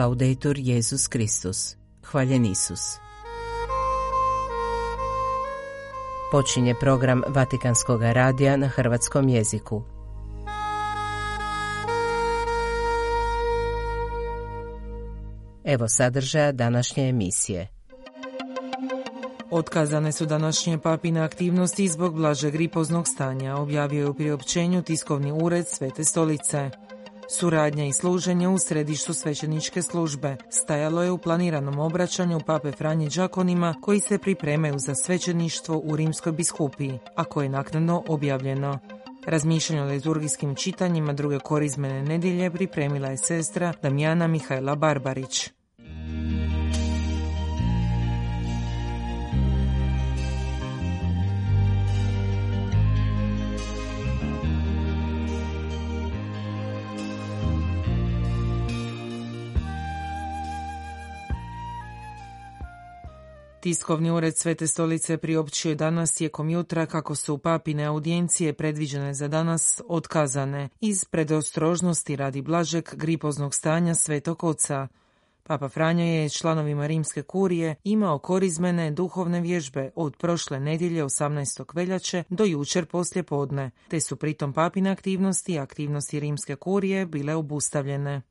Laudetur Jezus Kristus. Hvaljen Isus. Počinje program Vatikanskog radija na hrvatskom jeziku. Evo sadržaja današnje emisije. Otkazane su današnje papine aktivnosti zbog blažeg gripoznog stanja, objavio je u priopćenju tiskovni ured Svete stolice. Suradnja i služenje u središtu svećeničke službe stajalo je u planiranom obraćanju pape Franje Đakonima koji se pripremaju za svećeništvo u Rimskoj biskupiji, a koje je naknadno objavljeno. Razmišljanje o liturgijskim čitanjima druge korizmene nedjelje pripremila je sestra Damjana Mihajla Barbarić. Tiskovni ured Svete stolice priopćio je danas tijekom jutra kako su papine audijencije predviđene za danas otkazane iz predostrožnosti radi blažeg gripoznog stanja Svetog Oca. Papa Franjo je članovima rimske kurije imao korizmene duhovne vježbe od prošle nedjelje 18. veljače do jučer poslje podne, te su pritom papine aktivnosti i aktivnosti rimske kurije bile obustavljene.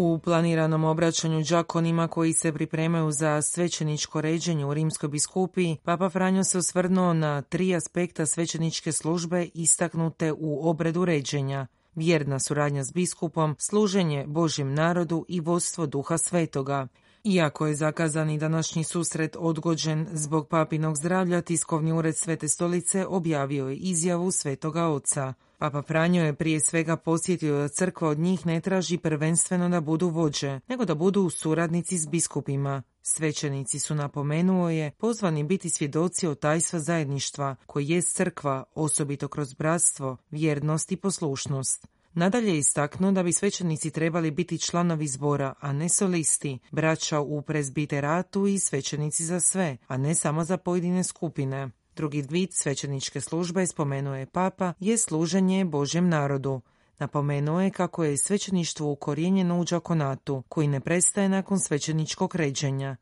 U planiranom obraćanju džakonima koji se pripremaju za svećeničko ređenje u Rimskoj biskupiji, Papa Franjo se osvrnuo na tri aspekta svećeničke službe istaknute u obredu ređenja. Vjerna suradnja s biskupom, služenje Božjem narodu i vodstvo Duha Svetoga. Iako je zakazani današnji susret odgođen zbog papinog zdravlja, tiskovni ured Svete stolice objavio je izjavu Svetoga Oca. Papa Franjo je prije svega posjetio da crkva od njih ne traži prvenstveno da budu vođe, nego da budu suradnici s biskupima. Svećenici su napomenuo je pozvani biti svjedoci o tajstva zajedništva, koji je crkva, osobito kroz bratstvo, vjernost i poslušnost. Nadalje je istaknuo da bi svećenici trebali biti članovi zbora, a ne solisti, braća u prezbiteratu i svećenici za sve, a ne samo za pojedine skupine. Drugi vid svećeničke službe, spomenuo je papa, je služenje Božjem narodu. Napomenuo je kako je svećeništvo ukorijenjeno u džakonatu, koji ne prestaje nakon svećeničkog ređenja.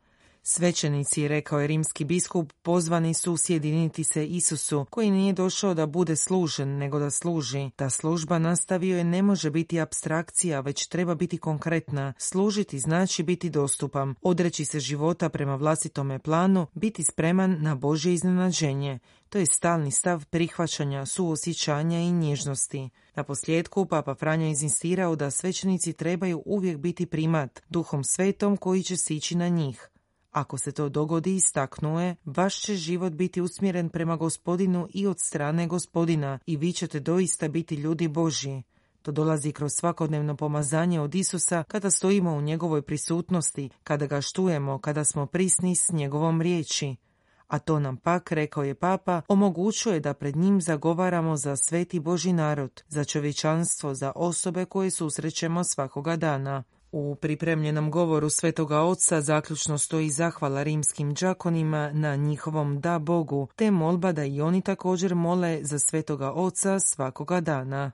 Svećenici, rekao je rimski biskup, pozvani su sjediniti se Isusu, koji nije došao da bude služen, nego da služi. Ta služba, nastavio je, ne može biti abstrakcija, već treba biti konkretna. Služiti znači biti dostupan, odreći se života prema vlastitome planu, biti spreman na Božje iznenađenje. To je stalni stav prihvaćanja, suosjećanja i nježnosti. Na posljedku Papa Franja inzistirao da svećenici trebaju uvijek biti primat, duhom svetom koji će sići na njih. Ako se to dogodi, istaknuje, vaš će život biti usmjeren prema gospodinu i od strane gospodina i vi ćete doista biti ljudi Božji. To dolazi kroz svakodnevno pomazanje od Isusa kada stojimo u njegovoj prisutnosti, kada ga štujemo, kada smo prisni s njegovom riječi. A to nam pak, rekao je papa, omogućuje da pred njim zagovaramo za sveti Boži narod, za čovječanstvo, za osobe koje susrećemo svakoga dana. U pripremljenom govoru Svetoga Oca zaključno stoji zahvala rimskim džakonima na njihovom da Bogu, te molba da i oni također mole za Svetoga Oca svakoga dana.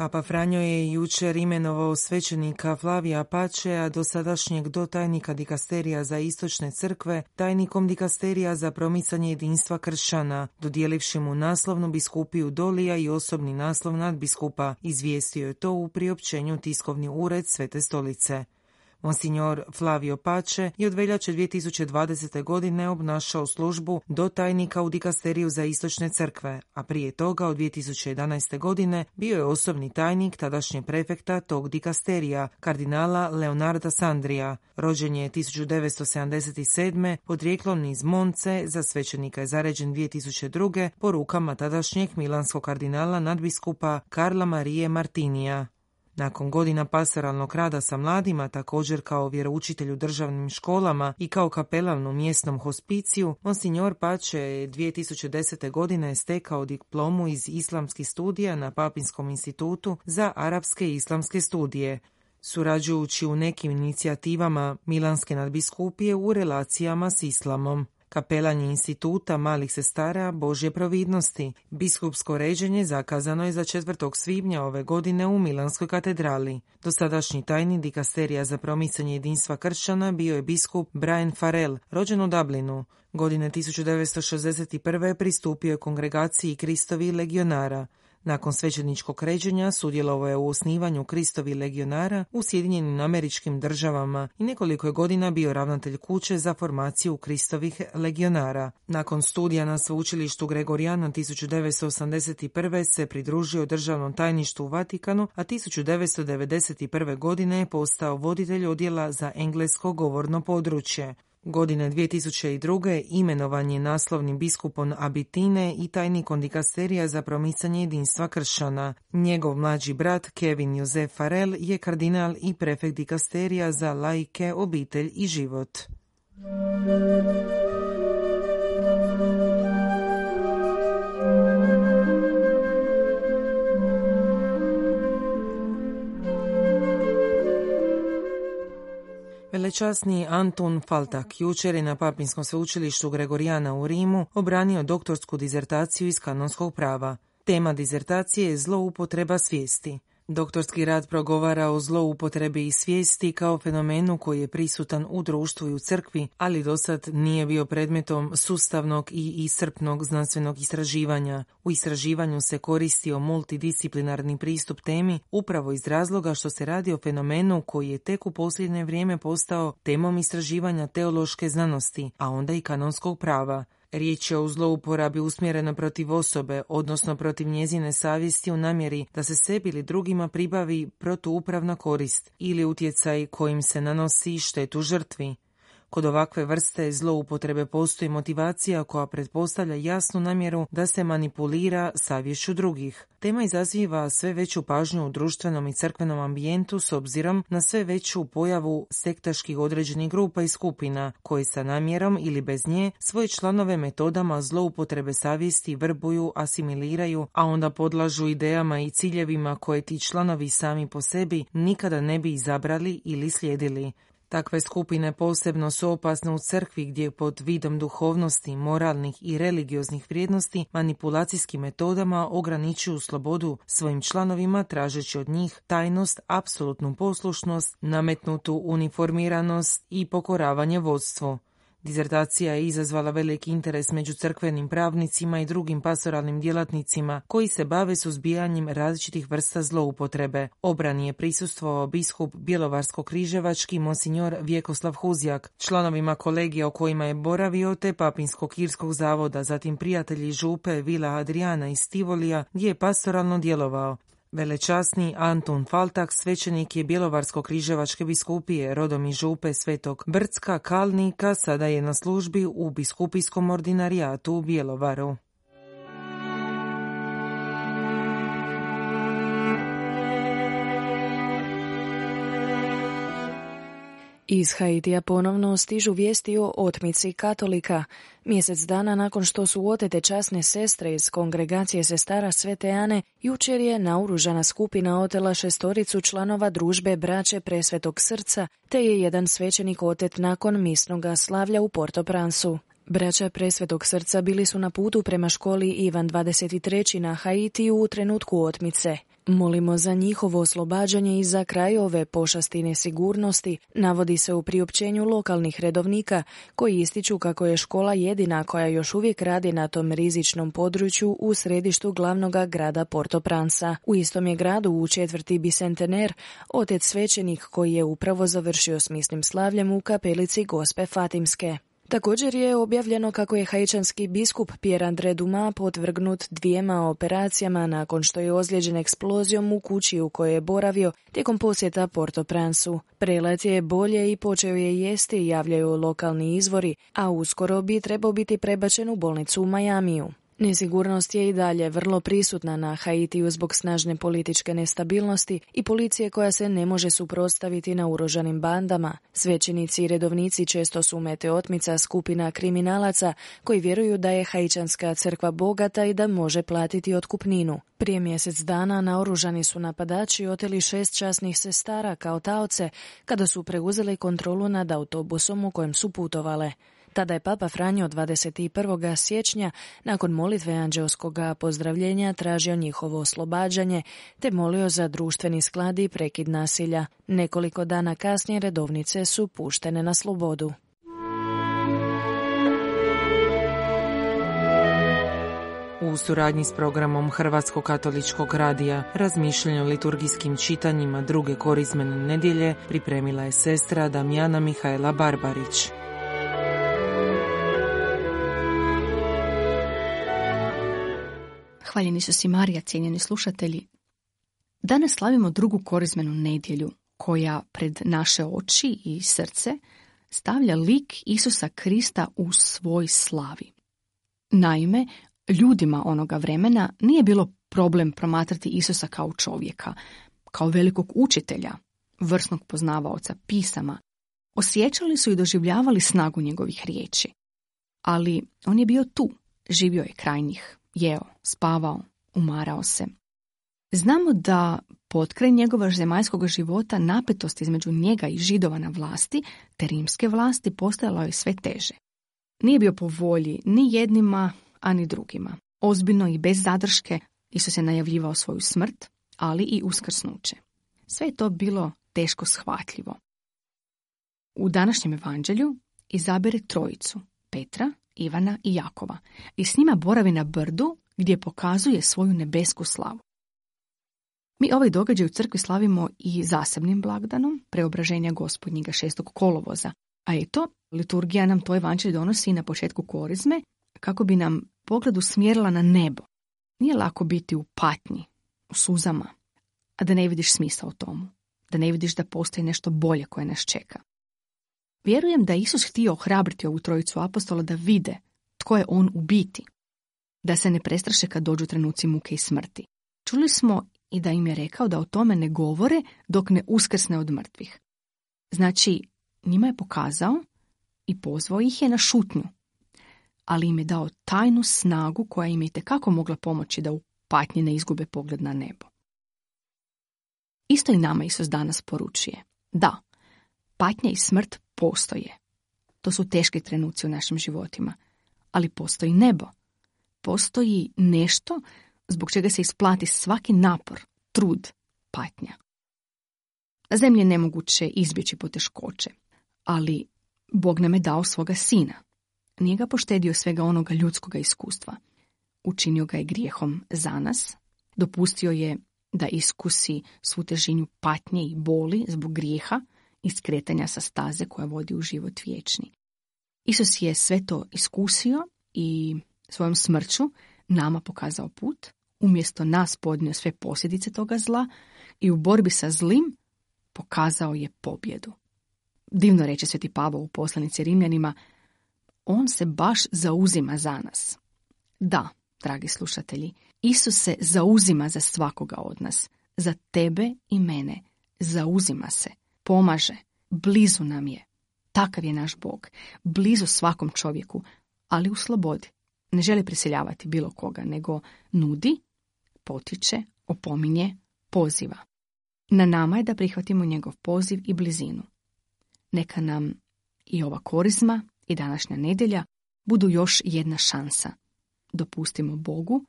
Papa Franjo je jučer imenovao svećenika Flavija Pačea, dosadašnjeg dotajnika dikasterija za istočne crkve, tajnikom dikasterija za promicanje jedinstva kršćana, dodijelivši mu naslovnu biskupiju Dolija i osobni naslov nadbiskupa, izvijestio je to u priopćenju tiskovni ured Svete stolice. Monsignor Flavio Pače je od veljače 2020. godine obnašao službu do tajnika u dikasteriju za istočne crkve, a prije toga od 2011. godine bio je osobni tajnik tadašnje prefekta tog dikasterija, kardinala Leonarda Sandrija. Rođen je 1977. podrijeklom iz Monce, za svećenika je zaređen 2002. po rukama tadašnjeg milanskog kardinala nadbiskupa Karla Marije Martinija. Nakon godina pastoralnog rada sa mladima, također kao vjeroučitelj u državnim školama i kao kapelan u mjesnom hospiciju, Monsignor Pače je 2010. godine stekao diplomu iz islamskih studija na Papinskom institutu za arapske i islamske studije. surađujući u nekim inicijativama Milanske nadbiskupije u relacijama s islamom kapelanje instituta malih sestara Božje providnosti. Biskupsko ređenje zakazano je za 4. svibnja ove godine u Milanskoj katedrali. Dosadašnji tajni dikasterija za promicanje jedinstva kršćana bio je biskup Brian Farrell, rođen u Dublinu. Godine 1961. pristupio je kongregaciji Kristovi legionara. Nakon svećeničkog ređenja sudjelovao je u osnivanju Kristovi legionara u Sjedinjenim američkim državama i nekoliko je godina bio ravnatelj kuće za formaciju Kristovih legionara. Nakon studija na sveučilištu Gregorijana 1981. se pridružio državnom tajništvu u Vatikanu, a 1991. godine je postao voditelj odjela za englesko govorno područje. Godine 2002. imenovan je naslovnim biskupom Abitine i tajnikom dikasterija za promicanje jedinstva kršana. Njegov mlađi brat Kevin Josef Farel je kardinal i prefekt dikasterija za laike, obitelj i život. Velečasni Anton Faltak jučer je na Papinskom sveučilištu Gregorijana u Rimu obranio doktorsku dizertaciju iz kanonskog prava. Tema dizertacije je zloupotreba svijesti. Doktorski rad progovara o zloupotrebi i svijesti kao fenomenu koji je prisutan u društvu i u crkvi, ali dosad nije bio predmetom sustavnog i iscrpnog znanstvenog istraživanja. U istraživanju se koristio multidisciplinarni pristup temi upravo iz razloga što se radi o fenomenu koji je tek u posljednje vrijeme postao temom istraživanja teološke znanosti, a onda i kanonskog prava. Riječ je o zlouporabi usmjerena protiv osobe, odnosno protiv njezine savjesti u namjeri da se sebi ili drugima pribavi protuupravna korist ili utjecaj kojim se nanosi štetu žrtvi. Kod ovakve vrste zloupotrebe postoji motivacija koja pretpostavlja jasnu namjeru da se manipulira savješću drugih. Tema izaziva sve veću pažnju u društvenom i crkvenom ambijentu s obzirom na sve veću pojavu sektaških određenih grupa i skupina koji sa namjerom ili bez nje svoje članove metodama zloupotrebe savjesti vrbuju, asimiliraju, a onda podlažu idejama i ciljevima koje ti članovi sami po sebi nikada ne bi izabrali ili slijedili. Takve skupine posebno su opasne u crkvi gdje pod vidom duhovnosti, moralnih i religioznih vrijednosti manipulacijskim metodama ograničuju slobodu svojim članovima tražeći od njih tajnost, apsolutnu poslušnost, nametnutu uniformiranost i pokoravanje vodstvu. Dizertacija je izazvala veliki interes među crkvenim pravnicima i drugim pastoralnim djelatnicima koji se bave suzbijanjem različitih vrsta zloupotrebe. Obrani je prisustvovao biskup Bjelovarsko-križevački monsignor Vjekoslav Huzjak, članovima kolegija o kojima je boravio te Papinskog kirskog zavoda, zatim prijatelji župe Vila Adriana iz Tivolija gdje je pastoralno djelovao. Velečasni Anton Faltak, svećenik je Bjelovarsko-križevačke biskupije, rodom i župe Svetog Brcka Kalnika, sada je na službi u biskupijskom ordinarijatu u Bjelovaru. Iz Haitija ponovno stižu vijesti o otmici katolika. Mjesec dana nakon što su otete časne sestre iz kongregacije sestara Svete Ane, jučer je naoružana skupina otela šestoricu članova družbe Braće Presvetog Srca, te je jedan svećenik otet nakon misnoga slavlja u Porto Pransu. Braća Presvetog Srca bili su na putu prema školi Ivan 23. na Haitiju u trenutku otmice. Molimo za njihovo oslobađanje i za kraj ove pošasti nesigurnosti, navodi se u priopćenju lokalnih redovnika koji ističu kako je škola jedina koja još uvijek radi na tom rizičnom području u središtu glavnog grada Porto Pransa. U istom je gradu u četvrti Bicentener otec svećenik koji je upravo završio s misnim slavljem u kapelici Gospe Fatimske. Također je objavljeno kako je hajčanski biskup Pierre André Duma potvrgnut dvijema operacijama nakon što je ozlijeđen eksplozijom u kući u kojoj je boravio tijekom posjeta Porto Pransu. Prelet je bolje i počeo je jesti, javljaju lokalni izvori, a uskoro bi trebao biti prebačen u bolnicu u Majamiju. Nesigurnost je i dalje vrlo prisutna na Haitiju zbog snažne političke nestabilnosti i policije koja se ne može suprotstaviti na urožanim bandama. Svećenici i redovnici često su mete otmica skupina kriminalaca koji vjeruju da je Haičanska crkva bogata i da može platiti otkupninu. Prije mjesec dana naoružani su napadači oteli šest časnih sestara kao taoce kada su preuzeli kontrolu nad autobusom u kojem su putovale. Tada je Papa Franjo 21. siječnja nakon molitve anđelskog pozdravljenja tražio njihovo oslobađanje te molio za društveni sklad i prekid nasilja. Nekoliko dana kasnije redovnice su puštene na slobodu. U suradnji s programom Hrvatskog katoličkog radija razmišljanje o liturgijskim čitanjima druge korizmene nedjelje pripremila je sestra Damjana Mihajla Barbarić. Hvaljeni su si Marija, cijenjeni slušatelji. Danas slavimo drugu korizmenu nedjelju koja pred naše oči i srce stavlja lik Isusa Krista u svoj slavi. Naime, ljudima onoga vremena nije bilo problem promatrati Isusa kao čovjeka, kao velikog učitelja, vrsnog poznavaoca pisama. Osjećali su i doživljavali snagu njegovih riječi. Ali on je bio tu, živio je kraj njih, jeo, spavao, umarao se. Znamo da potkraj njegova zemaljskog života napetost između njega i židova na vlasti te rimske vlasti postojalo je sve teže. Nije bio po volji ni jednima, a ni drugima. Ozbiljno i bez zadrške Isus je najavljivao svoju smrt, ali i uskrsnuće. Sve je to bilo teško shvatljivo. U današnjem evanđelju izabere trojicu, Petra, Ivana i Jakova i s njima boravi na brdu gdje pokazuje svoju nebesku slavu. Mi ovaj događaj u crkvi slavimo i zasebnim blagdanom, preobraženja gospodnjega šestog kolovoza, a eto, liturgija nam to evanđelje donosi na početku korizme kako bi nam pogled usmjerila na nebo. Nije lako biti u patnji, u suzama, a da ne vidiš smisla u tomu, da ne vidiš da postoji nešto bolje koje nas čeka. Vjerujem da Isus htio ohrabriti ovu trojicu apostola da vide tko je on u biti, da se ne prestraše kad dođu trenuci muke i smrti. Čuli smo i da im je rekao da o tome ne govore dok ne uskrsne od mrtvih. Znači, njima je pokazao i pozvao ih je na šutnju, ali im je dao tajnu snagu koja im je tekako mogla pomoći da u patnji ne izgube pogled na nebo. Isto i nama Isus danas poručuje. Da, patnja i smrt postoje. To su teški trenuci u našim životima. Ali postoji nebo. Postoji nešto zbog čega se isplati svaki napor, trud, patnja. Na zemlji je nemoguće izbjeći poteškoće, ali Bog nam je dao svoga sina. Nije ga poštedio svega onoga ljudskoga iskustva. Učinio ga je grijehom za nas, dopustio je da iskusi svu težinju patnje i boli zbog grijeha i skretanja sa staze koja vodi u život vječni. Isus je sve to iskusio i svojom smrću nama pokazao put, umjesto nas podnio sve posljedice toga zla i u borbi sa zlim pokazao je pobjedu. Divno reče sveti Pavao u poslanici Rimljanima, on se baš zauzima za nas. Da, dragi slušatelji, Isus se zauzima za svakoga od nas, za tebe i mene, zauzima se pomaže, blizu nam je. Takav je naš Bog, blizu svakom čovjeku, ali u slobodi. Ne želi priseljavati bilo koga, nego nudi, potiče, opominje, poziva. Na nama je da prihvatimo njegov poziv i blizinu. Neka nam i ova korizma i današnja nedjelja budu još jedna šansa. Dopustimo Bogu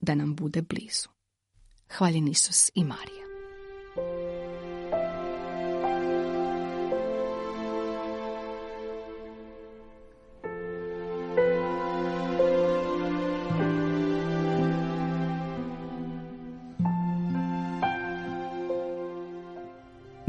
da nam bude blizu. Hvaljen Isus i Marija.